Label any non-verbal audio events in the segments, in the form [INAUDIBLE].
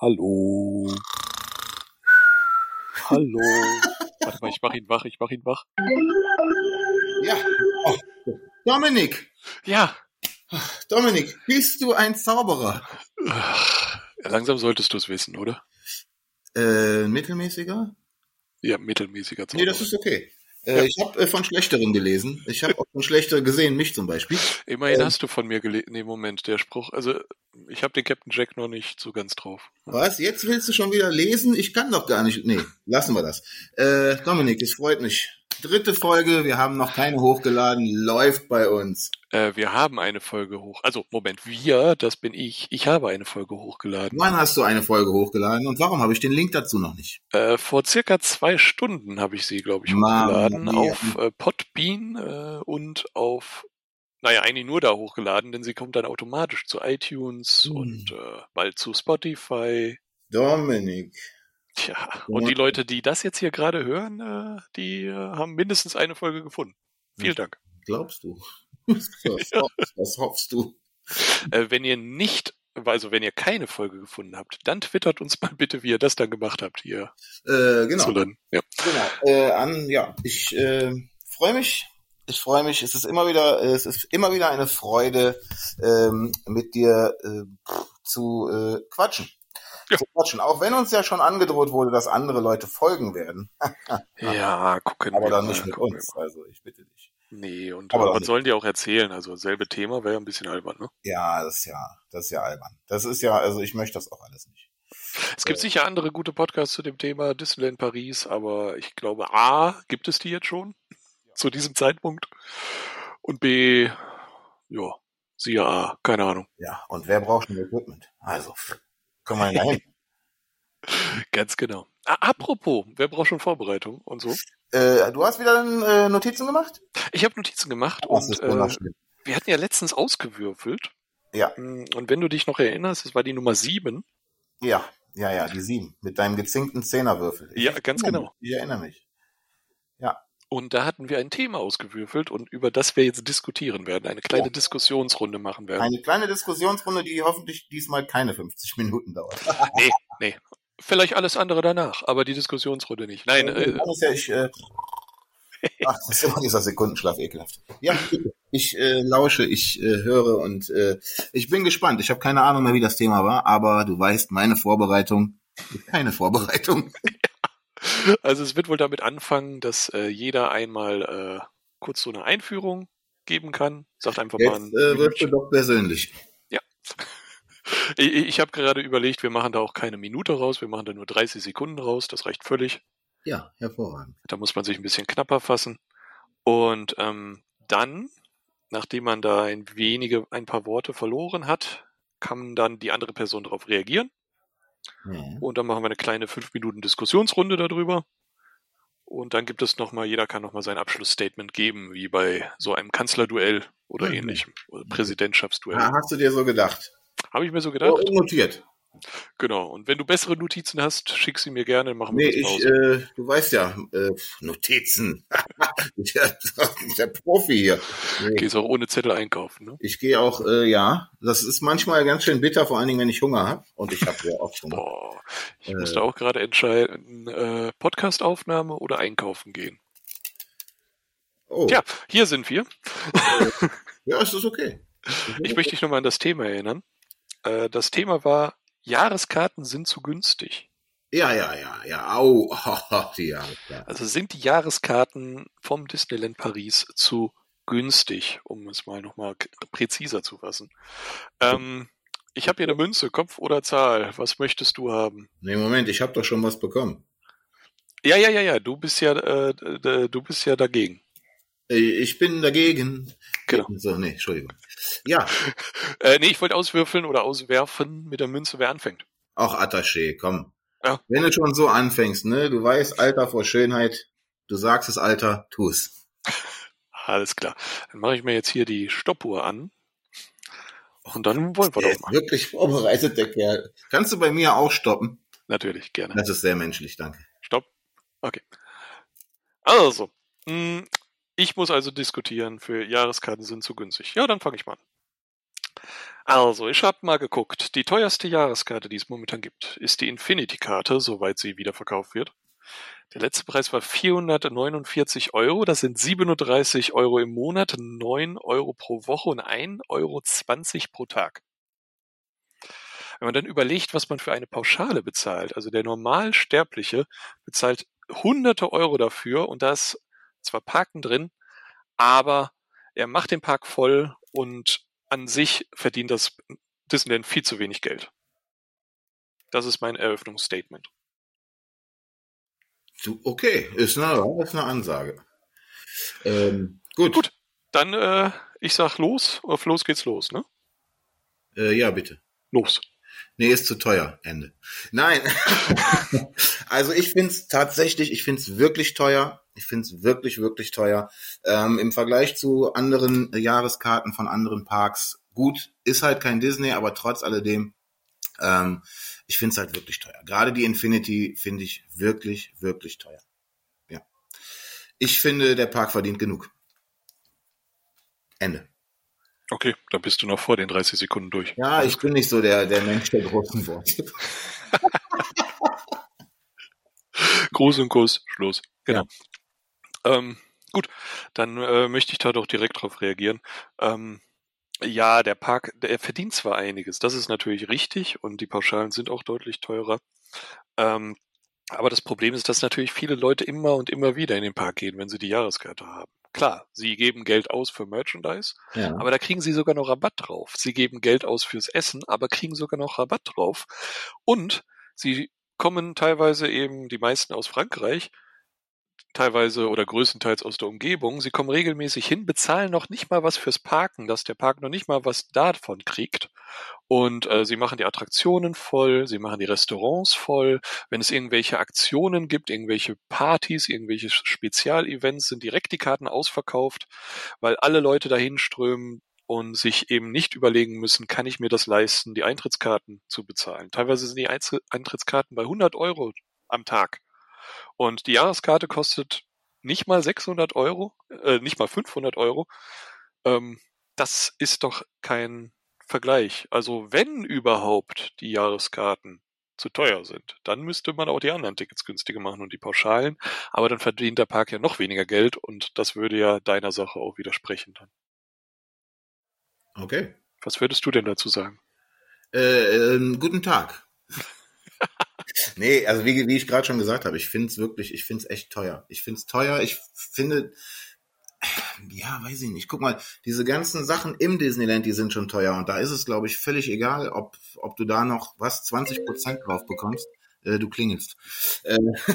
Hallo. Hallo. Warte mal, ich mach ihn wach, ich mach ihn wach. Ja. Oh. Dominik. Ja. Dominik, bist du ein Zauberer? Ja, langsam solltest du es wissen, oder? Äh, mittelmäßiger? Ja, mittelmäßiger Zauberer. Nee, das ist okay. Äh, Ich habe äh, von Schlechteren gelesen. Ich habe auch von Schlechteren gesehen, mich zum Beispiel. Immerhin Ähm. hast du von mir gelesen. Nee, Moment, der Spruch. Also, ich habe den Captain Jack noch nicht so ganz drauf. Was? Jetzt willst du schon wieder lesen? Ich kann doch gar nicht. Nee, lassen wir das. Äh, Dominik, es freut mich. Dritte Folge, wir haben noch keine hochgeladen, läuft bei uns. Äh, wir haben eine Folge hoch. Also, Moment, wir, das bin ich. Ich habe eine Folge hochgeladen. Wann hast du eine Folge hochgeladen und warum habe ich den Link dazu noch nicht? Äh, vor circa zwei Stunden habe ich sie, glaube ich, hochgeladen. mia. Auf äh, Podbean äh, und auf, naja, eigentlich nur da hochgeladen, denn sie kommt dann automatisch zu iTunes Hm. und äh, bald zu Spotify. Dominik. Tja, und die Leute, die das jetzt hier gerade hören, äh, die äh, haben mindestens eine Folge gefunden. Vielen Dank. Glaubst du? [LAUGHS] Was, Ja. [LAUGHS] hoffst, was hoffst du? Äh, wenn ihr nicht, also wenn ihr keine Folge gefunden habt, dann twittert uns mal bitte, wie ihr das dann gemacht habt hier. Äh, genau. zu landen. Ja. Genau. Äh, an, ja, ich äh, freue mich. Ich freue mich. Es ist immer wieder, es ist immer wieder eine Freude, ähm, mit dir äh, zu äh, quatschen. Ja. Zu quatschen. Auch wenn uns ja schon angedroht wurde, dass andere Leute folgen werden. [LAUGHS] Ja, gucken Aber wir dann mal, nicht mit uns. Also ich bitte dich. Nee, und Aber äh, was nicht. sollen die auch erzählen? Also selbe Thema wäre ja ein bisschen albern, ne? Ja, das ist ja, das ist ja albern. Das ist ja, also ich möchte das auch alles nicht. Es gibt Äh. sicher andere gute Podcasts zu dem Thema Disneyland Paris, aber ich glaube, A, gibt es die jetzt schon zu diesem Zeitpunkt und B, ja, siehe A, keine Ahnung. Ja, und wer braucht schon Equipment? Also, können wir dahin. Ganz genau. A apropos, wer braucht schon Vorbereitung und so? äh, du hast wieder äh, Notizen gemacht? Ich habe Notizen gemacht Das und äh, wir hatten ja letztens ausgewürfelt. Ja. Mm, Und wenn du dich noch erinnerst, es war die Nummer sieben. Ja, ja, ja, die sieben. Mit deinem gezinkten Zehnerwürfel. Ich Ja, ganz genau. mich, Ich erinnere mich. Und da hatten wir ein Thema ausgewürfelt und über das wir jetzt diskutieren werden, eine kleine Ja. Diskussionsrunde machen werden. Eine kleine Diskussionsrunde, die hoffentlich diesmal keine 50 Minuten dauert. [LAUGHS] Vielleicht alles andere danach, aber die Diskussionsrunde nicht. Nein, äh, ist ja, ich, äh, [LAUGHS] ach, das ist immer dieser Sekundenschlaf ekelhaft. Ja, ich äh, lausche, ich äh, höre und äh, ich bin gespannt. Ich habe keine Ahnung mehr, wie das Thema war, aber du weißt, meine Vorbereitung ist keine Vorbereitung. [LAUGHS] also es wird wohl damit anfangen, dass äh, jeder einmal äh, kurz so eine Einführung geben kann. Sagt einfach mal Jetzt ein äh, wirst du doch persönlich. [LAUGHS] Ich, ich habe gerade überlegt, wir machen da auch keine Minute raus, wir machen da nur 30 Sekunden raus, das reicht völlig. Ja, hervorragend. Da muss man sich ein bisschen knapper fassen. Und ähm, dann, nachdem man da ein wenige, ein paar Worte verloren hat, kann dann die andere Person darauf reagieren. Ja. Und dann machen wir eine kleine fünf Minuten Diskussionsrunde darüber. Und dann gibt es nochmal, jeder kann nochmal sein Abschlussstatement geben, wie bei so einem Kanzlerduell oder Mhm. ähnlichem. Oder Präsidentschaftsduell. Ah, hast du dir so gedacht? Habe ich mir so Oh, gedacht. notiert. Genau. Und wenn du bessere Notizen hast, schick sie mir gerne, machen Nee, wir ich, kurz Pause. äh, du weißt ja, äh, Notizen. [LAUGHS] der, der [LAUGHS] Profi hier. Nee. Gehst auch ohne Zettel einkaufen, ne? Ich gehe auch, äh, ja, das ist manchmal ganz schön bitter, vor allen Dingen, wenn ich Hunger habe. Und ich habe sehr oft Hunger. Boah, ich Äh. musste auch gerade entscheiden, äh, Podcastaufnahme oder einkaufen gehen. Oh, Tja, hier sind wir. [LAUGHS] ja, es ist okay. Ich möchte dich nochmal an das Thema erinnern. Äh, das Thema war, Jahreskarten sind zu günstig. Ja, ja, ja, ja, au, [LAUGHS] ja, ja. Also sind die Jahreskarten vom Disneyland Paris zu günstig, um es mal nochmal präziser zu fassen. Ähm, ich habe hier eine Münze, Kopf oder Zahl. Was möchtest du haben? Nee, Moment, ich habe doch schon was bekommen. Ja, ja, ja, ja. Du bist ja, äh, du bist ja dagegen. Äh, Ich bin dagegen. Genau. So, nee, Entschuldigung. Ja, [LAUGHS] Äh, nee, ich wollte auswürfeln oder auswerfen mit der Münze, wer anfängt. auch Attaché, komm. Ja. Wenn du schon so anfängst, ne, du weißt, Alter vor Schönheit, du sagst es, Alter, tu es. [LAUGHS] Alles klar. Dann mache ich mir jetzt hier die Stoppuhr an. Und dann wollen wir Der doch mal. wirklich vorbereitet, der Kerl. Kannst du bei mir auch stoppen? Natürlich, gerne. Das ist sehr menschlich, danke. Stopp. Okay. Also, mh, ich muss also diskutieren, für Jahreskarten sind zu günstig. Ja, dann fange ich mal an. Also, ich habe mal geguckt. Die teuerste Jahreskarte, die es momentan gibt, ist die Infinity-Karte, soweit sie wieder verkauft wird. Der letzte Preis war 449 Euro. Das sind 37 Euro im Monat, 9 Euro pro Woche und 1,20 Euro pro Tag. Wenn man dann überlegt, was man für eine Pauschale bezahlt, also der Normalsterbliche bezahlt hunderte Euro dafür und da ist zwar Parken drin, aber er macht den Park voll und an sich verdient das Disneyland viel zu wenig Geld. Das ist mein Eröffnungsstatement. Okay, ist eine, ist eine Ansage. Ähm, gut. Gut, dann äh, ich sag los, auf los geht's los, ne? Äh, ja, bitte. Los. Nee, ist zu teuer. Ende. Nein. [LAUGHS] also ich find's tatsächlich, ich find's wirklich teuer. Ich find's wirklich, wirklich teuer. Ähm, Im Vergleich zu anderen Jahreskarten von anderen Parks. Gut, ist halt kein Disney, aber trotz alledem, ähm, ich find's halt wirklich teuer. Gerade die Infinity finde ich wirklich, wirklich teuer. Ja. Ich finde, der Park verdient genug. Ende. Okay, da bist du noch vor den 30 Sekunden durch. Ja, ich bin nicht so der, der Mensch der großen Worte. [LAUGHS] Gruß und Kuss, Schluss. Genau. Ja. Ähm, gut, dann äh, möchte ich da doch direkt drauf reagieren. Ähm, ja, der Park, der verdient zwar einiges, das ist natürlich richtig und die Pauschalen sind auch deutlich teurer. Ähm, aber das Problem ist, dass natürlich viele Leute immer und immer wieder in den Park gehen, wenn sie die Jahreskarte haben. Klar, sie geben Geld aus für Merchandise, ja. aber da kriegen sie sogar noch Rabatt drauf. Sie geben Geld aus fürs Essen, aber kriegen sogar noch Rabatt drauf. Und sie kommen teilweise eben, die meisten aus Frankreich, teilweise oder größtenteils aus der Umgebung. Sie kommen regelmäßig hin, bezahlen noch nicht mal was fürs Parken, dass der Park noch nicht mal was davon kriegt. Und äh, sie machen die Attraktionen voll, sie machen die Restaurants voll. Wenn es irgendwelche Aktionen gibt, irgendwelche Partys, irgendwelche Spezialevents, sind direkt die Karten ausverkauft, weil alle Leute dahin strömen und sich eben nicht überlegen müssen, kann ich mir das leisten, die Eintrittskarten zu bezahlen. Teilweise sind die Eintrittskarten bei 100 Euro am Tag. Und die Jahreskarte kostet nicht mal 600 Euro, äh, nicht mal 500 Euro. Ähm, das ist doch kein Vergleich. Also wenn überhaupt die Jahreskarten zu teuer sind, dann müsste man auch die anderen Tickets günstiger machen und die Pauschalen. Aber dann verdient der Park ja noch weniger Geld und das würde ja deiner Sache auch widersprechen dann. Okay. Was würdest du denn dazu sagen? Äh, äh, guten Tag. [LAUGHS] nee, also wie, wie ich gerade schon gesagt habe, ich finde es wirklich, ich finde es echt teuer. Ich finde es teuer. Ich finde, ja, weiß ich nicht. Guck mal, diese ganzen Sachen im Disneyland, die sind schon teuer. Und da ist es, glaube ich, völlig egal, ob, ob du da noch was, 20 Prozent drauf bekommst äh, du klingelst. Äh, [LAUGHS]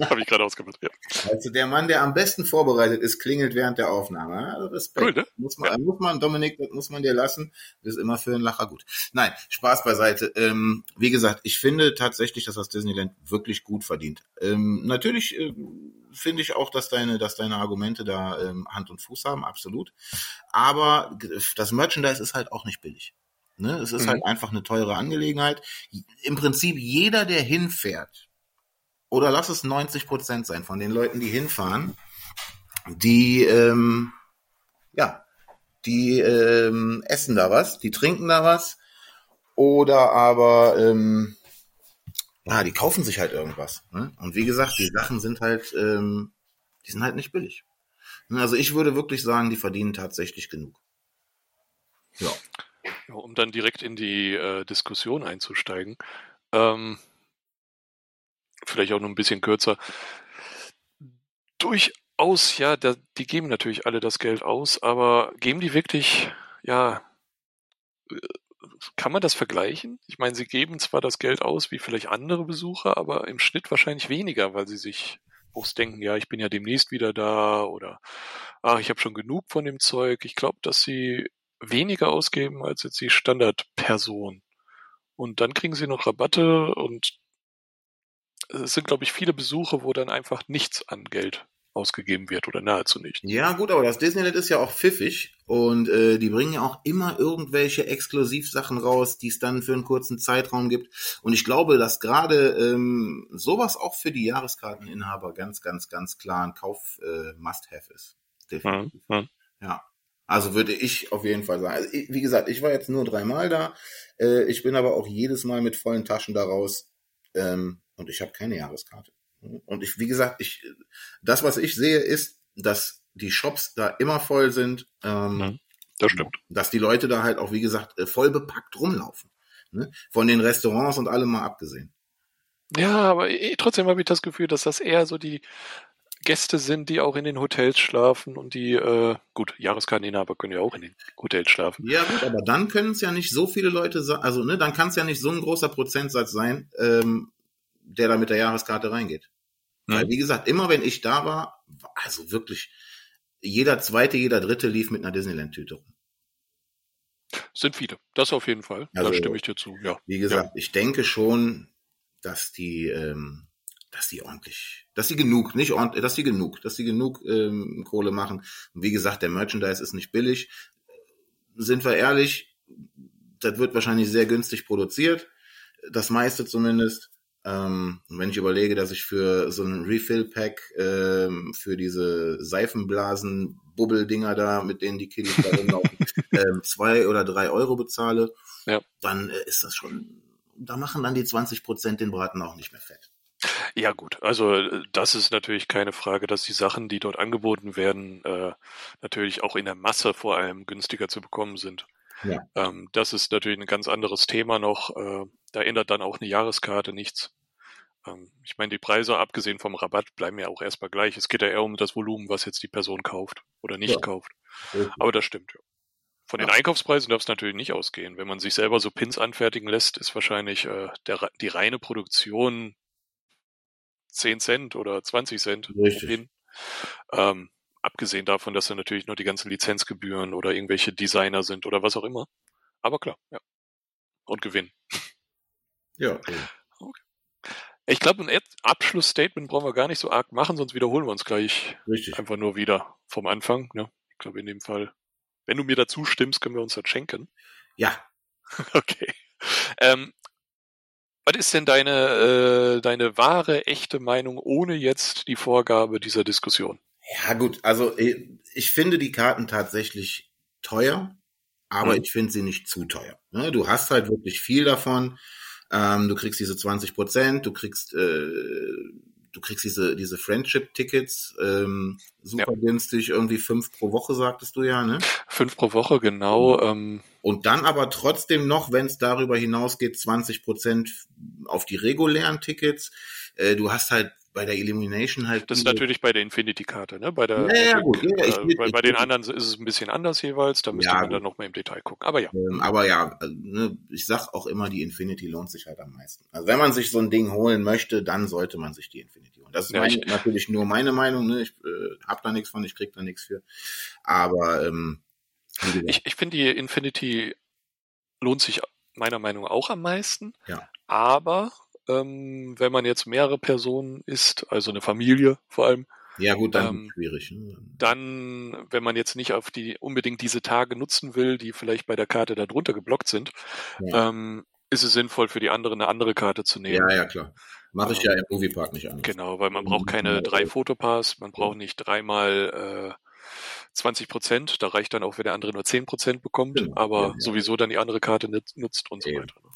Habe ich gerade ausgemacht, ja. Also der Mann, der am besten vorbereitet ist, klingelt während der Aufnahme. Also Respekt. Cool, ne? Muss man, ja. muss man, Dominik, das muss man dir lassen. Das ist immer für einen Lacher gut. Nein, Spaß beiseite. Ähm, wie gesagt, ich finde tatsächlich, dass das Disneyland wirklich gut verdient. Ähm, natürlich äh, finde ich auch, dass deine, dass deine Argumente da ähm, Hand und Fuß haben, absolut. Aber das Merchandise ist halt auch nicht billig. Ne? Es ist mhm. halt einfach eine teure Angelegenheit. Im Prinzip jeder, der hinfährt, oder lass es 90 Prozent sein von den Leuten, die hinfahren, die, ähm, ja, die ähm, essen da was, die trinken da was, oder aber, ähm, ja, die kaufen sich halt irgendwas. Ne? Und wie gesagt, die Sachen sind halt, ähm, die sind halt nicht billig. Also ich würde wirklich sagen, die verdienen tatsächlich genug. Ja. Um dann direkt in die äh, Diskussion einzusteigen, ähm, vielleicht auch noch ein bisschen kürzer. Durchaus, ja, da, die geben natürlich alle das Geld aus, aber geben die wirklich, ja, äh, kann man das vergleichen? Ich meine, sie geben zwar das Geld aus wie vielleicht andere Besucher, aber im Schnitt wahrscheinlich weniger, weil sie sich groß denken, ja, ich bin ja demnächst wieder da oder ach, ich habe schon genug von dem Zeug. Ich glaube, dass sie weniger ausgeben als jetzt die Standardperson. Und dann kriegen sie noch Rabatte und es sind, glaube ich, viele Besuche, wo dann einfach nichts an Geld ausgegeben wird oder nahezu nicht. Ja, gut, aber das Disneyland ist ja auch pfiffig und äh, die bringen ja auch immer irgendwelche Exklusivsachen raus, die es dann für einen kurzen Zeitraum gibt. Und ich glaube, dass gerade ähm, sowas auch für die Jahreskarteninhaber ganz, ganz, ganz klar ein Kauf-Must-Have äh, ist. Definitiv. Mhm. Ja. Also würde ich auf jeden Fall sagen. Also wie gesagt, ich war jetzt nur dreimal da. Äh, ich bin aber auch jedes Mal mit vollen Taschen da raus. Ähm, und ich habe keine Jahreskarte. Und ich, wie gesagt, ich, das, was ich sehe, ist, dass die Shops da immer voll sind. Ähm. Das stimmt. Dass die Leute da halt auch, wie gesagt, äh, voll bepackt rumlaufen. Ne? Von den Restaurants und allem mal abgesehen. Ja, aber eh, trotzdem habe ich das Gefühl, dass das eher so die Gäste sind, die auch in den Hotels schlafen und die, äh, gut, Jahreskarteninhaber können ja auch in den Hotels schlafen. Ja, gut, aber dann können es ja nicht so viele Leute sein, also ne, dann kann es ja nicht so ein großer Prozentsatz sein, ähm, der da mit der Jahreskarte reingeht. Weil, Mhm. wie gesagt, immer wenn ich da war, also wirklich, jeder zweite, jeder dritte lief mit einer Disneyland-Tüte rum. Sind viele. Das auf jeden Fall. Also- da stimme ich dir zu, ja. Wie gesagt, ich denke schon, dass die, ähm, dass die ordentlich, dass die genug, nicht ordentlich, dass die genug, dass die genug ähm, Kohle machen. Und wie gesagt, der Merchandise ist nicht billig. Sind wir ehrlich, das wird wahrscheinlich sehr günstig produziert, das meiste zumindest. Ähm, wenn ich überlege, dass ich für so ein Refill-Pack ähm, für diese Seifenblasen, Bubbeldinger da, mit denen die Kiddies da rumlaufen, [LAUGHS] ähm, zwei oder drei Euro bezahle, Ja. dann äh, ist das schon, da machen dann die 20 Prozent den Braten auch nicht mehr fett. Ja gut, also äh, das ist natürlich keine Frage, dass die Sachen, die dort angeboten werden, äh, natürlich auch in der Masse vor allem günstiger zu bekommen sind. Ja. Ähm, das ist natürlich ein ganz anderes Thema noch. Äh, da ändert dann auch eine Jahreskarte nichts. Ähm, ich meine, die Preise, abgesehen vom Rabatt, bleiben ja auch erstmal gleich. Es geht ja eher um das Volumen, was jetzt die Person kauft oder nicht Ja. kauft. Aber das stimmt, ja. Von den. Einkaufspreisen darf es natürlich nicht ausgehen. Wenn man sich selber so Pins anfertigen lässt, ist wahrscheinlich äh, der, die reine Produktion 10 Cent oder 20 Cent Richtig. Pin. Ähm, abgesehen davon, dass da natürlich noch die ganzen Lizenzgebühren oder irgendwelche Designer sind oder was auch immer. Aber klar, ja. Und Gewinn. Ja, Ich glaube, ein Abschlussstatement brauchen wir gar nicht so arg machen, sonst wiederholen wir uns gleich richtig. einfach nur wieder vom Anfang. Ne? Ich glaube, in dem Fall, wenn du mir dazu stimmst, können wir uns das schenken. Ja, [LAUGHS] Okay. Ähm, was ist denn deine, äh, deine wahre, echte Meinung ohne jetzt die Vorgabe dieser Diskussion? Ja, gut, also äh, ich finde die Karten tatsächlich teuer, aber Mhm. ich finde sie nicht zu teuer. Ne, Du hast halt wirklich viel davon. Ähm, du kriegst diese 20 Prozent, du kriegst äh, du kriegst diese diese Friendship-Tickets ähm, super günstig, irgendwie fünf pro Woche sagtest du ja, ne? Fünf pro Woche, genau. Ähm, Und dann aber trotzdem noch, wenn es darüber hinausgeht, 20 Prozent auf die regulären Tickets. Äh, du hast halt bei der Illumination halt das ist natürlich bei der Infinity-Karte, ne? Bei der Ja, ja, gut, ja, äh, bei, bei den anderen ist es ein bisschen anders jeweils, da müsste Ja, man dann nochmal im Detail gucken. Aber ja. Ähm, aber ja, äh, ne, ich sag auch immer, die Infinity lohnt sich halt am meisten. Also wenn man sich so ein Ding holen möchte, dann sollte man sich die Infinity holen. Das ist Ja, meine, ich- natürlich nur meine Meinung. Ne? Ich äh, hab da nichts von, ich krieg da nichts für. Aber ähm, Ich, ich finde, die Infinity lohnt sich meiner Meinung nach auch am meisten. Ja. Aber ähm, wenn man jetzt mehrere Personen ist, also eine Familie vor allem, ja gut, dann ähm, schwierig. Ne? dann, wenn man jetzt nicht auf die unbedingt diese Tage nutzen will, die vielleicht bei der Karte darunter geblockt sind, Ja. ähm, ist es sinnvoll für die andere eine andere Karte zu nehmen. Ja, ja, klar. Mache ich ja im Moviepark nicht an. Genau, weil man Mhm. braucht keine Ja, drei ja. Fotopass, man braucht nicht dreimal äh, 20 Prozent, da reicht dann auch, wenn der andere nur 10 Prozent bekommt, Genau, aber ja, ja. sowieso dann die andere Karte nut- nutzt und so weiter. ne?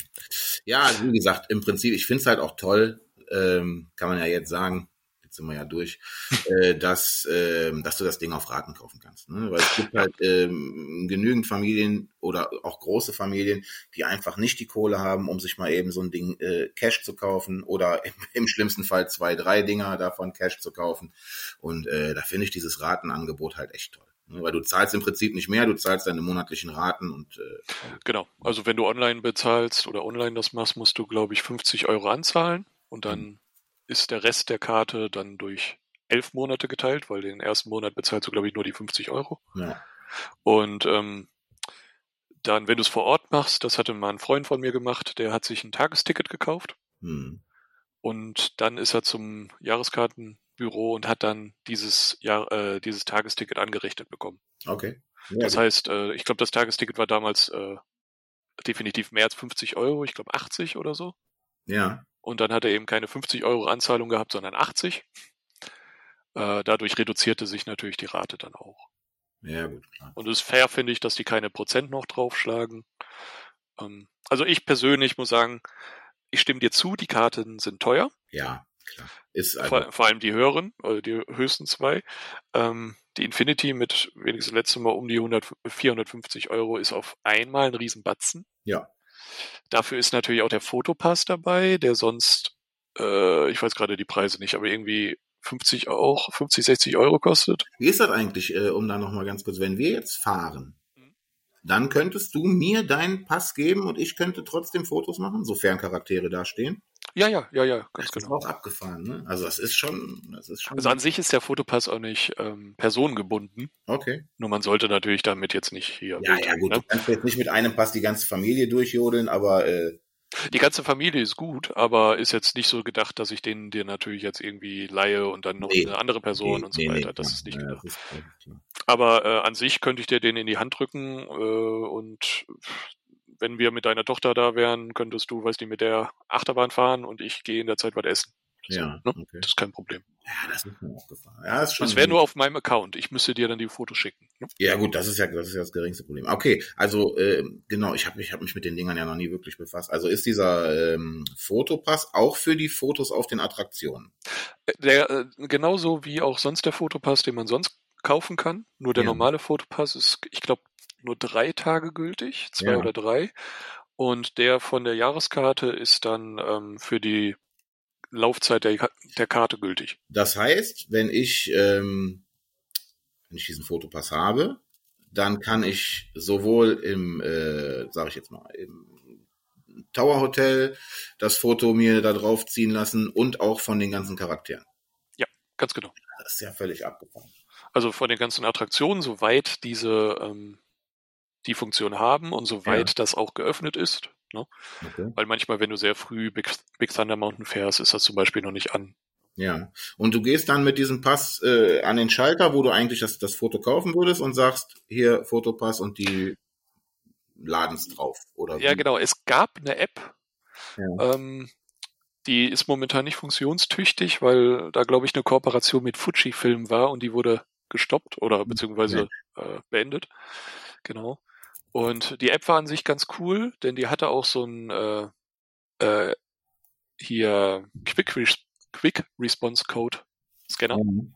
Ja, also wie gesagt, im Prinzip, ich finde es halt auch toll, ähm, kann man ja jetzt sagen, jetzt sind wir ja durch, [LAUGHS] äh, dass, ähm, dass du das Ding auf Raten kaufen kannst. Ne? Weil es gibt halt ähm, genügend Familien oder auch große Familien, die einfach nicht die Kohle haben, um sich mal eben so ein Ding äh, Cash zu kaufen oder [LAUGHS] im, im schlimmsten Fall zwei, drei Dinger davon Cash zu kaufen. Und äh, da finde ich dieses Ratenangebot halt echt toll. Weil du zahlst im Prinzip nicht mehr, du zahlst deine monatlichen Raten und äh, Genau, also wenn du online bezahlst oder online das machst, musst du, glaube ich, 50 Euro anzahlen und dann Mhm. ist der Rest der Karte dann durch elf Monate geteilt, weil den ersten Monat bezahlst du, glaube ich, nur die 50 Euro. ja. Und ähm, dann, wenn du es vor Ort machst, das hatte mal ein Freund von mir gemacht, der hat sich ein Tagesticket gekauft Hm. und dann ist er zum Jahreskartenbüro und hat dann dieses Jahr, äh, dieses Tagesticket angerechnet bekommen. Okay. Ja, Das heißt, äh, ich glaube, das Tagesticket war damals äh, definitiv mehr als 50 Euro, ich glaube 80 oder so. ja. Und dann hat er eben keine 50 Euro Anzahlung gehabt, sondern 80. Äh, dadurch reduzierte sich natürlich die Rate dann auch. Ja, gut, klar. Und es ist fair, finde ich, dass die keine Prozent noch draufschlagen. Ähm, also ich persönlich muss sagen, ich stimme dir zu, die Karten sind teuer. Ja. Ist Vor, vor allem die höheren, also die höchsten zwei. Ähm, die Infinity mit wenigstens letztes Mal um die 100, 450 Euro ist auf einmal ein Riesenbatzen. ja. Dafür ist natürlich auch der Fotopass dabei, der sonst, äh, ich weiß gerade die Preise nicht, aber irgendwie 50 auch, 50, 60 Euro kostet. Wie ist das eigentlich, äh, um da nochmal ganz kurz, wenn wir jetzt fahren, Mhm. dann könntest du mir deinen Pass geben und ich könnte trotzdem Fotos machen, sofern Charaktere da stehen. Ja, ja, ja, ja, ganz Das ist genau. auch abgefahren, ne? Also das ist schon, das ist schon. Also an sich ist der Fotopass auch nicht ähm, personengebunden. okay. Nur man sollte natürlich damit jetzt nicht hier. Ja, ja, gut. Ne? Du kannst jetzt nicht mit einem Pass die ganze Familie durchjodeln, aber äh, Die ganze Familie ist gut, aber ist jetzt nicht so gedacht, dass ich den dir natürlich jetzt irgendwie leihe und dann noch Nee. eine andere Person nee, und so nee, weiter. das ist nicht Ja, gedacht. das ist. Aber äh, an sich könnte ich dir den in die Hand drücken äh, und wenn wir mit deiner Tochter da wären, könntest du, weißt du, mit der Achterbahn fahren und ich gehe in der Zeit was essen. Ja, ne? okay. Das ist kein Problem. Ja, das ist mir auch gefallen. Ja, schon. Das wäre nur auf meinem Account. Ich müsste dir dann die Fotos schicken. Ne? Ja gut, das ist ja das ist ja das geringste Problem. Okay, also äh, genau, ich habe ich hab mich mit den Dingern ja noch nie wirklich befasst. Also ist dieser ähm, Fotopass auch für die Fotos auf den Attraktionen? Äh, Der, äh, genauso wie auch sonst der Fotopass, den man sonst kaufen kann. Nur der Ja. normale Fotopass ist, ich glaube, nur drei Tage gültig, zwei Ja. oder drei. Und der von der Jahreskarte ist dann ähm, für die Laufzeit der, der Karte gültig. Das heißt, wenn ich ähm, wenn ich diesen Fotopass habe, dann kann ich sowohl im, äh, sage ich jetzt mal, im Tower Hotel das Foto mir da drauf ziehen lassen und auch von den ganzen Charakteren. Ganz genau. Das ist ja völlig abgefahren. Also von den ganzen Attraktionen, soweit diese ähm, die Funktion haben und soweit Ja. das auch geöffnet ist. Ne? Okay. Weil manchmal, wenn du sehr früh Big, Big Thunder Mountain fährst, ist das zum Beispiel noch nicht an. Ja. Und du gehst dann mit diesem Pass äh, an den Schalter, wo du eigentlich das, das Foto kaufen würdest und sagst, hier Fotopass und die laden's drauf. Oder Ja, wie? genau. Es gab eine App, Ja. ähm, die ist momentan nicht funktionstüchtig, weil da, glaube ich, eine Kooperation mit Fujifilm war und die wurde gestoppt oder beziehungsweise äh, beendet. Genau. Und die App war an sich ganz cool, denn die hatte auch so ein äh, äh, hier Quick, Res Quick Response Code Scanner. Mhm.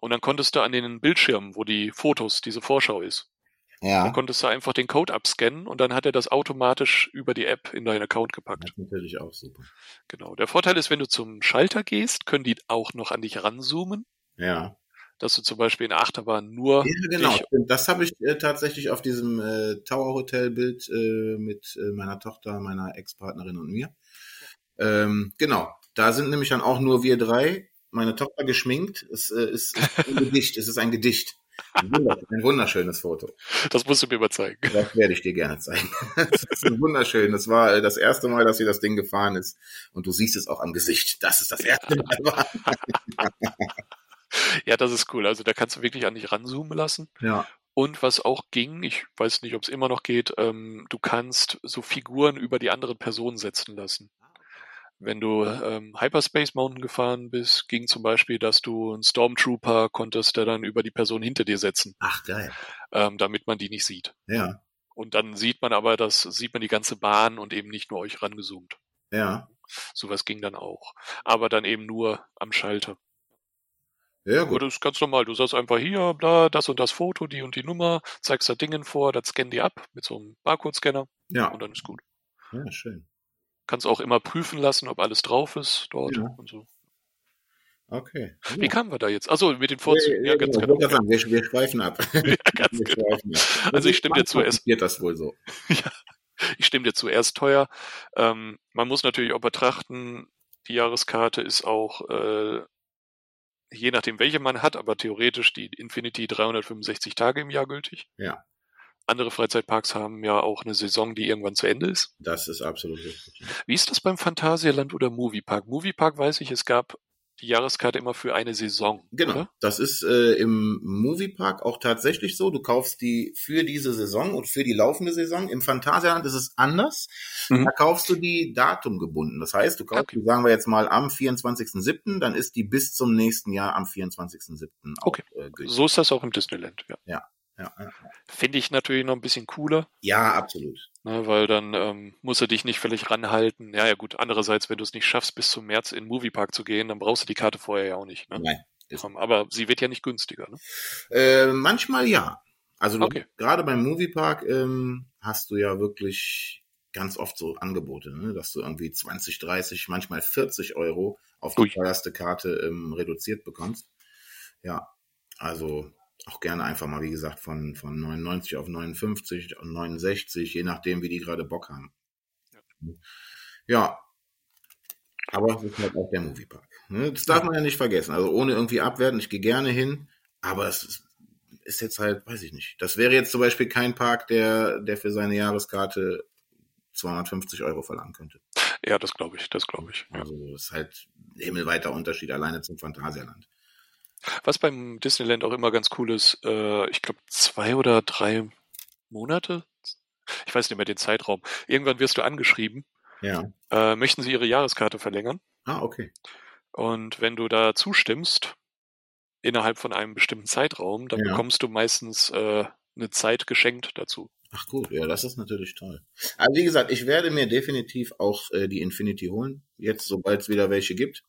Und dann konntest du an den Bildschirmen, wo die Fotos, diese Vorschau ist, Ja. dann konntest du einfach den Code abscannen und dann hat er das automatisch über die App in deinen Account gepackt. Das ist natürlich auch super. Genau. Der Vorteil ist, wenn du zum Schalter gehst, können die auch noch an dich ranzoomen, Ja. Dass du zum Beispiel in der Achterbahn nur Ja, genau. Das habe ich äh, tatsächlich auf diesem äh, Tower Hotel Bild äh, mit äh, meiner Tochter, meiner Ex-Partnerin und mir. Ähm, genau. Da sind nämlich dann auch nur wir drei. Meine Tochter geschminkt. Es äh, ist, ein Gedicht. Es ist ein Gedicht. Ein wundersch- ein wunderschönes Foto. das musst du mir mal zeigen. Das werde ich dir gerne zeigen. [LAUGHS] Das ist wunderschön. Das war äh, das erste Mal, dass sie das Ding gefahren ist. Und du siehst es auch am Gesicht. Das ist das erste Mal. [LAUGHS] [LAUGHS] Ja, das ist cool. Also da kannst du wirklich an dich ranzoomen lassen. Ja. Und was auch ging, ich weiß nicht, ob es immer noch geht, ähm, du kannst so Figuren über die anderen Personen setzen lassen. Wenn du ähm, Hyperspace Mountain gefahren bist, ging zum Beispiel, dass du einen Stormtrooper konntest, der dann über die Person hinter dir setzen, Ach, geil. ähm, damit man die nicht sieht. Ja. Und dann sieht man aber, das sieht man die ganze Bahn und eben nicht nur euch rangezoomt. Ja. Sowas ging dann auch. Aber dann eben nur am Schalter. Ja, Aber gut. das ist ganz normal. Du sagst einfach hier, da, das und das Foto, die und die Nummer, zeigst da Dingen vor, das scannen die ab mit so einem Barcode-Scanner Ja. und dann ist gut. Ja, schön. Kannst auch immer prüfen lassen, ob alles drauf ist dort Ja. und so. Okay. Wie kamen wir da jetzt? Also mit den Vorzügen, ja, ganz genau. genau. Sagen, wir, wir schweifen ab. [LAUGHS] Ja, [LAUGHS] ganz Wir genau. schweifen ab. Also ich stimme dir zu, es, Passiert das wohl so. [LAUGHS] ich stimme dir zu, er ist teuer. Ähm, man muss natürlich auch betrachten, die Jahreskarte ist auch, äh, je nachdem welche man hat, aber theoretisch die Infinity 365 Tage im Jahr gültig. Ja. Andere Freizeitparks haben ja auch eine Saison, die irgendwann zu Ende ist. Das ist absolut richtig. Wie ist das beim Phantasialand oder Moviepark? Moviepark weiß ich, es gab die Jahreskarte immer für eine Saison. Genau. Oder? Das ist äh, im Moviepark auch tatsächlich so. Du kaufst die für diese Saison und für die laufende Saison. Im Phantasialand ist es anders. Mhm. Da kaufst du die datumgebunden. Das heißt, du kaufst Okay. die, sagen wir jetzt mal, am 24.07., dann ist die bis zum nächsten Jahr am 24.07. auch Okay. äh. So ist das auch im Disneyland. Ja. ja, ja. Finde ich natürlich noch ein bisschen cooler, Ja, absolut. Ne, weil dann ähm, muss er dich nicht völlig ranhalten. Ja, ja gut, andererseits, wenn du es nicht schaffst, bis zum März in den Moviepark zu gehen, dann brauchst du die Karte vorher ja auch nicht. Ne? Nein. Aber sie wird ja nicht günstiger. Ne? äh, manchmal ja. Also du- Okay. gerade beim Moviepark ähm, hast du ja wirklich ganz oft so Angebote, ne? dass du irgendwie 20, 30, manchmal 40 Euro auf die teuerste Karte ähm, reduziert bekommst. Ja, also auch gerne einfach mal, wie gesagt, von, von 99 auf 59 und 69, je nachdem, wie die gerade Bock haben. Ja, aber es ist halt auch der Moviepark. Ne? Das darf man ja nicht vergessen. Also ohne irgendwie abwerten, ich gehe gerne hin, aber es ist, ist jetzt halt, weiß ich nicht. Das wäre jetzt zum Beispiel kein Park, der, der für seine Jahreskarte 250 Euro verlangen könnte. Ja, das glaube ich, das glaube ich. Ja. Also das ist halt ein himmelweiter Unterschied alleine zum Phantasialand. Was beim Disneyland auch immer ganz cool ist, äh, ich glaube zwei oder drei Monate, ich weiß nicht mehr den Zeitraum, irgendwann wirst du angeschrieben, Ja. äh, möchten sie ihre Jahreskarte verlängern? Ah, okay. Und wenn du da zustimmst, innerhalb von einem bestimmten Zeitraum, dann Ja. bekommst du meistens äh, eine Zeit geschenkt dazu. Ach gut, ja, das ist natürlich toll. Also wie gesagt, ich werde mir definitiv auch äh, die Infinity holen, jetzt sobald es wieder welche gibt.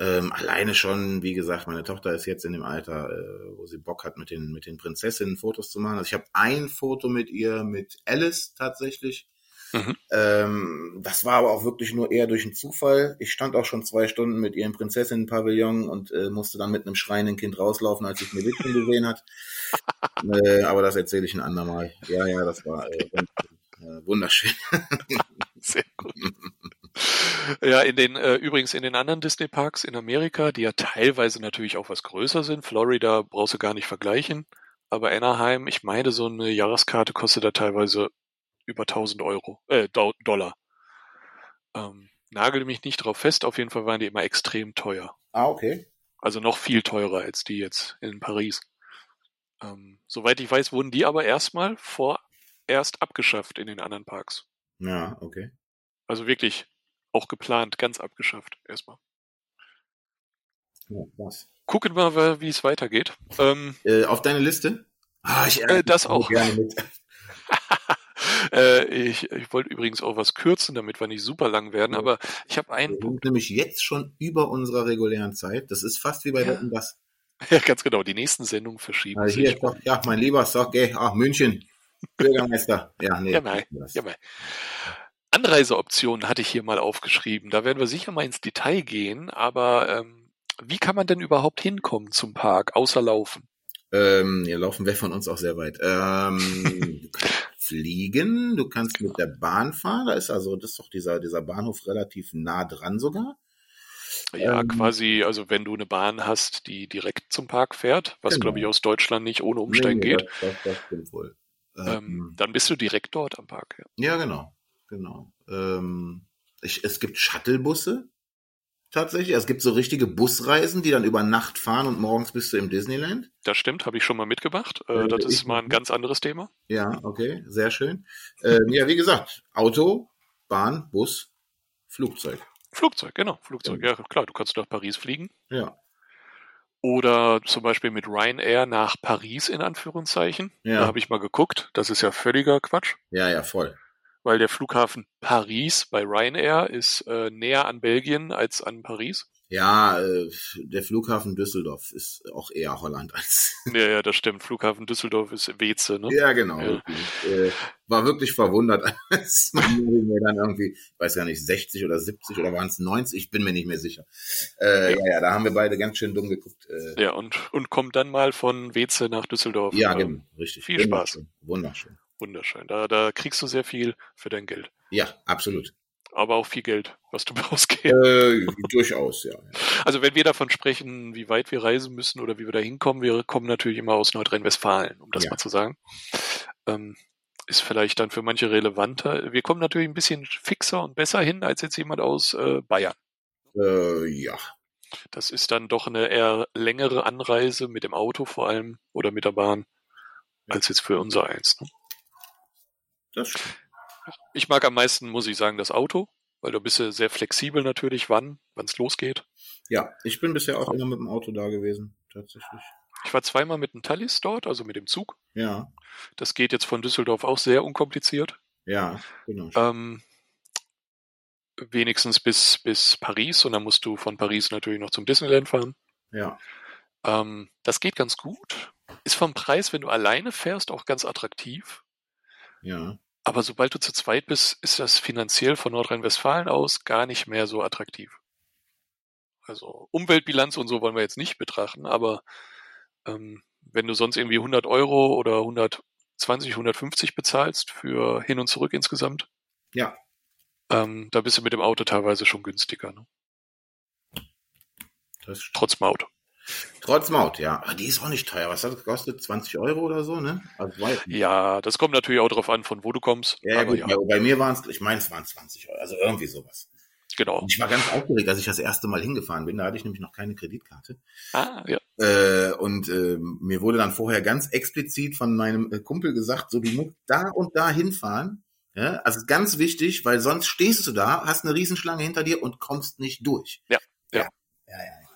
Ähm, alleine schon, wie gesagt, meine Tochter ist jetzt in dem Alter, äh, wo sie Bock hat, mit den mit den Prinzessinnen Fotos zu machen. Also ich habe ein Foto mit ihr, mit Alice tatsächlich. Mhm. Ähm, das war aber auch wirklich nur eher durch einen Zufall. Ich stand auch schon zwei Stunden mit ihr im Prinzessinnen-Pavillon und äh, musste dann mit einem schreienden Kind rauslaufen, als ich eine Witzchen gesehen hat. [LAUGHS] äh, aber das erzähle ich ein andermal. Ja, ja, das war äh, wunderschön. Sehr gut. [LAUGHS] Ja, in den, äh, übrigens in den anderen Disney-Parks in Amerika, die ja teilweise natürlich auch was größer sind, Florida brauchst du gar nicht vergleichen, aber Anaheim, ich meine, so eine Jahreskarte kostet da teilweise über 1000 Euro, äh, Do Dollar. Ähm, nagel mich nicht drauf fest, auf jeden Fall waren die immer extrem teuer. Ah, okay. Also noch viel teurer als die jetzt in Paris. Ähm, soweit ich weiß, wurden die aber erstmal vorerst abgeschafft in den anderen Parks. Ja, okay. Also wirklich auch geplant, ganz abgeschafft erstmal. Ja, was? Gucken wir mal, wie es weitergeht. Ähm, Äh, auf deine Liste? Ah, ich Äh, das auch. Gerne mit. [LAUGHS] äh, ich ich wollte übrigens auch was kürzen, damit wir nicht super lang werden, Ja. aber ich habe Wir einen sind Punkt. nämlich jetzt schon über unserer regulären Zeit. Das ist fast wie bei Ja. Wetten, das. [LAUGHS] Ja, ganz genau, die nächsten Sendungen verschieben Also hier, sich. doch, ja, mein Lieber, sag, ach, München, Bürgermeister. Ja, nee. Ja, das. Ja, mei. Anreiseoptionen hatte ich hier mal aufgeschrieben. Da werden wir sicher mal ins Detail gehen, aber ähm, wie kann man denn überhaupt hinkommen zum Park, außer laufen? Ähm, hier laufen wir von uns auch sehr weit. Ähm, [LAUGHS] du kannst fliegen, du kannst mit der Bahn fahren. Da ist also, das ist doch dieser, dieser Bahnhof relativ nah dran sogar. Ja, Ähm, quasi, also wenn du eine Bahn hast, die direkt zum Park fährt, was Genau. glaube ich aus Deutschland nicht ohne Umsteigen Nee, nee, geht, Das, das, das stimmt wohl. ähm, Ähm, dann bist du direkt dort am Park. Ja. ja, genau, genau. Ähm, ich, es gibt Shuttlebusse tatsächlich. Es gibt so richtige Busreisen, die dann über Nacht fahren und morgens bist du im Disneyland. Das stimmt, habe ich schon mal mitgebracht. Äh, Äh, das ich ist mal ein ganz anderes Thema. Ja, okay, sehr schön. Ähm, ja, wie gesagt, Auto, Bahn, Bus, Flugzeug. Flugzeug, genau, Flugzeug. Ja, klar, du kannst nach Paris fliegen. Ja, Oder zum Beispiel mit Ryanair nach Paris in Anführungszeichen. Ja. Da habe ich mal geguckt. Das ist ja völliger Quatsch, ja, ja, voll. Weil der Flughafen Paris bei Ryanair ist äh, näher an Belgien als an Paris. Ja, äh, der Flughafen Düsseldorf ist auch eher Holland als. [LAUGHS] Ja, ja, das stimmt. Flughafen Düsseldorf ist Weze, ne? ja, genau. Ja. Äh, war wirklich verwundert, [LAUGHS] als man mir dann irgendwie, ich weiß gar nicht, 60 oder 70 oder waren es 90, ich bin mir nicht mehr sicher. Äh, ja. ja, da haben wir beide ganz schön dumm geguckt. Äh, Ja, und, und kommt dann mal von Weze nach Düsseldorf. ja, genau, richtig. viel Spaß. Wunderschön. Wunderschön. Wunderschön. Da, da kriegst du sehr viel für dein Geld. Ja, absolut. Aber auch viel Geld, was du [LAUGHS] ausgibst. Äh, durchaus, ja. Also wenn wir davon sprechen, wie weit wir reisen müssen oder wie wir da hinkommen, wir kommen natürlich immer aus Nordrhein-Westfalen, um das Ja. mal zu sagen. Ähm, ist vielleicht dann für manche relevanter. Wir kommen natürlich ein bisschen fixer und besser hin als jetzt jemand aus äh, Bayern. Äh, ja. Das ist dann doch eine eher längere Anreise mit dem Auto vor allem oder mit der Bahn als jetzt für unser eins. Ne? Das. Ich mag am meisten, muss ich sagen, das Auto, weil du bist ja sehr flexibel natürlich, wann, wann es losgeht. Ja, ich bin bisher auch immer mit dem Auto da gewesen, tatsächlich. Ich war zweimal mit dem Thalys dort, also mit dem Zug. Ja, Das geht jetzt von Düsseldorf auch sehr unkompliziert. ja, genau. Ähm, wenigstens bis, bis Paris und dann musst du von Paris natürlich noch zum Disneyland fahren. Ja, Ähm, das geht ganz gut. Ist vom Preis, wenn du alleine fährst, auch ganz attraktiv. Ja, Aber sobald du zu zweit bist, ist das finanziell von Nordrhein-Westfalen aus gar nicht mehr so attraktiv. Also Umweltbilanz und so wollen wir jetzt nicht betrachten, aber ähm, wenn du sonst irgendwie 100 Euro oder 120, 150 bezahlst für hin und zurück insgesamt, ja. ähm, da bist du mit dem Auto teilweise schon günstiger, ne? Das trotz Maut. Trotz Maut, ja. Aber die ist auch nicht teuer. Was hat das gekostet? 20 Euro oder so, ne? Also, Ja, das kommt natürlich auch darauf an, von wo du kommst. ja, gut, ja, Bei, bei mir waren es, ich meine, es waren 20 Euro. Also irgendwie sowas. genau. Und ich war ganz aufgeregt, als ich das erste Mal hingefahren bin. Da hatte ich nämlich noch keine Kreditkarte. Ah, ja. Äh, und äh, mir wurde dann vorher ganz explizit von meinem äh, Kumpel gesagt, so du musst da und da hinfahren. Ja, also ganz wichtig, weil sonst stehst du da, hast eine Riesenschlange hinter dir und kommst nicht durch. Ja, ja. Ja, ja, ja.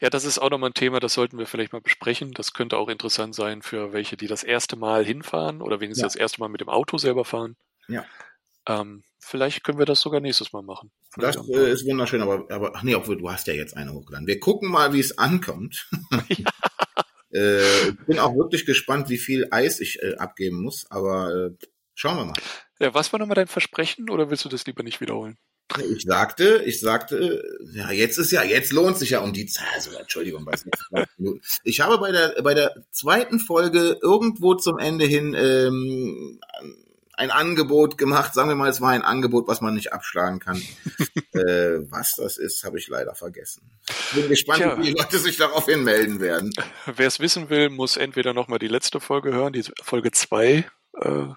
Ja, das ist auch nochmal ein Thema, das sollten wir vielleicht mal besprechen. Das könnte auch interessant sein für welche, die das erste Mal hinfahren oder wenigstens Ja. das erste Mal mit dem Auto selber fahren. Ja. Ähm, vielleicht können wir das sogar nächstes Mal machen. Das Vielleicht äh, ist wunderschön, aber, aber ach nee, obwohl du hast ja jetzt eine hochgeladen. Wir gucken mal, wie es ankommt. [LAUGHS] [LAUGHS] äh, ich bin auch wirklich gespannt, wie viel Eis ich äh, abgeben muss, aber äh, schauen wir mal. ja, was war nochmal dein Versprechen oder willst du das lieber nicht wiederholen? Ich sagte, ich sagte, ja, jetzt ist ja, jetzt lohnt sich ja um die Zahl, also Entschuldigung, weiß nicht, 20 Minuten. Ich habe bei der, bei der zweiten Folge irgendwo zum Ende hin ähm, ein Angebot gemacht, sagen wir mal, es war ein Angebot, was man nicht abschlagen kann. [LAUGHS] äh, was das ist, habe ich leider vergessen. Bin gespannt, Tja. wie viele Leute sich daraufhin melden werden. Wer es wissen will, muss entweder nochmal die letzte Folge hören, die Folge zwei, äh, ja,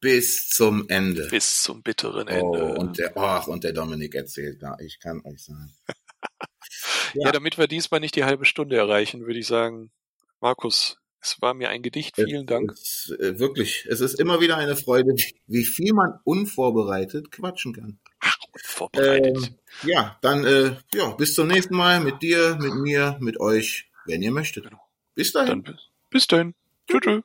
Bis zum Ende. bis zum bitteren Oh, Ende. und der, ach, und der Dominik erzählt da, ich kann euch sagen. [LAUGHS] ja. damit wir diesmal nicht die halbe Stunde erreichen, würde ich sagen, Markus, es war mir ein Gedicht. Vielen Dank. Es, äh, wirklich, es ist immer wieder eine Freude, wie viel man unvorbereitet quatschen kann. Vorbereitet. Ähm, ja, dann äh, ja, bis zum nächsten Mal mit dir, mit mir, mit euch, wenn ihr möchtet. Genau. Bis dahin. Dann bis, bis dahin. Tschüss. tschüss.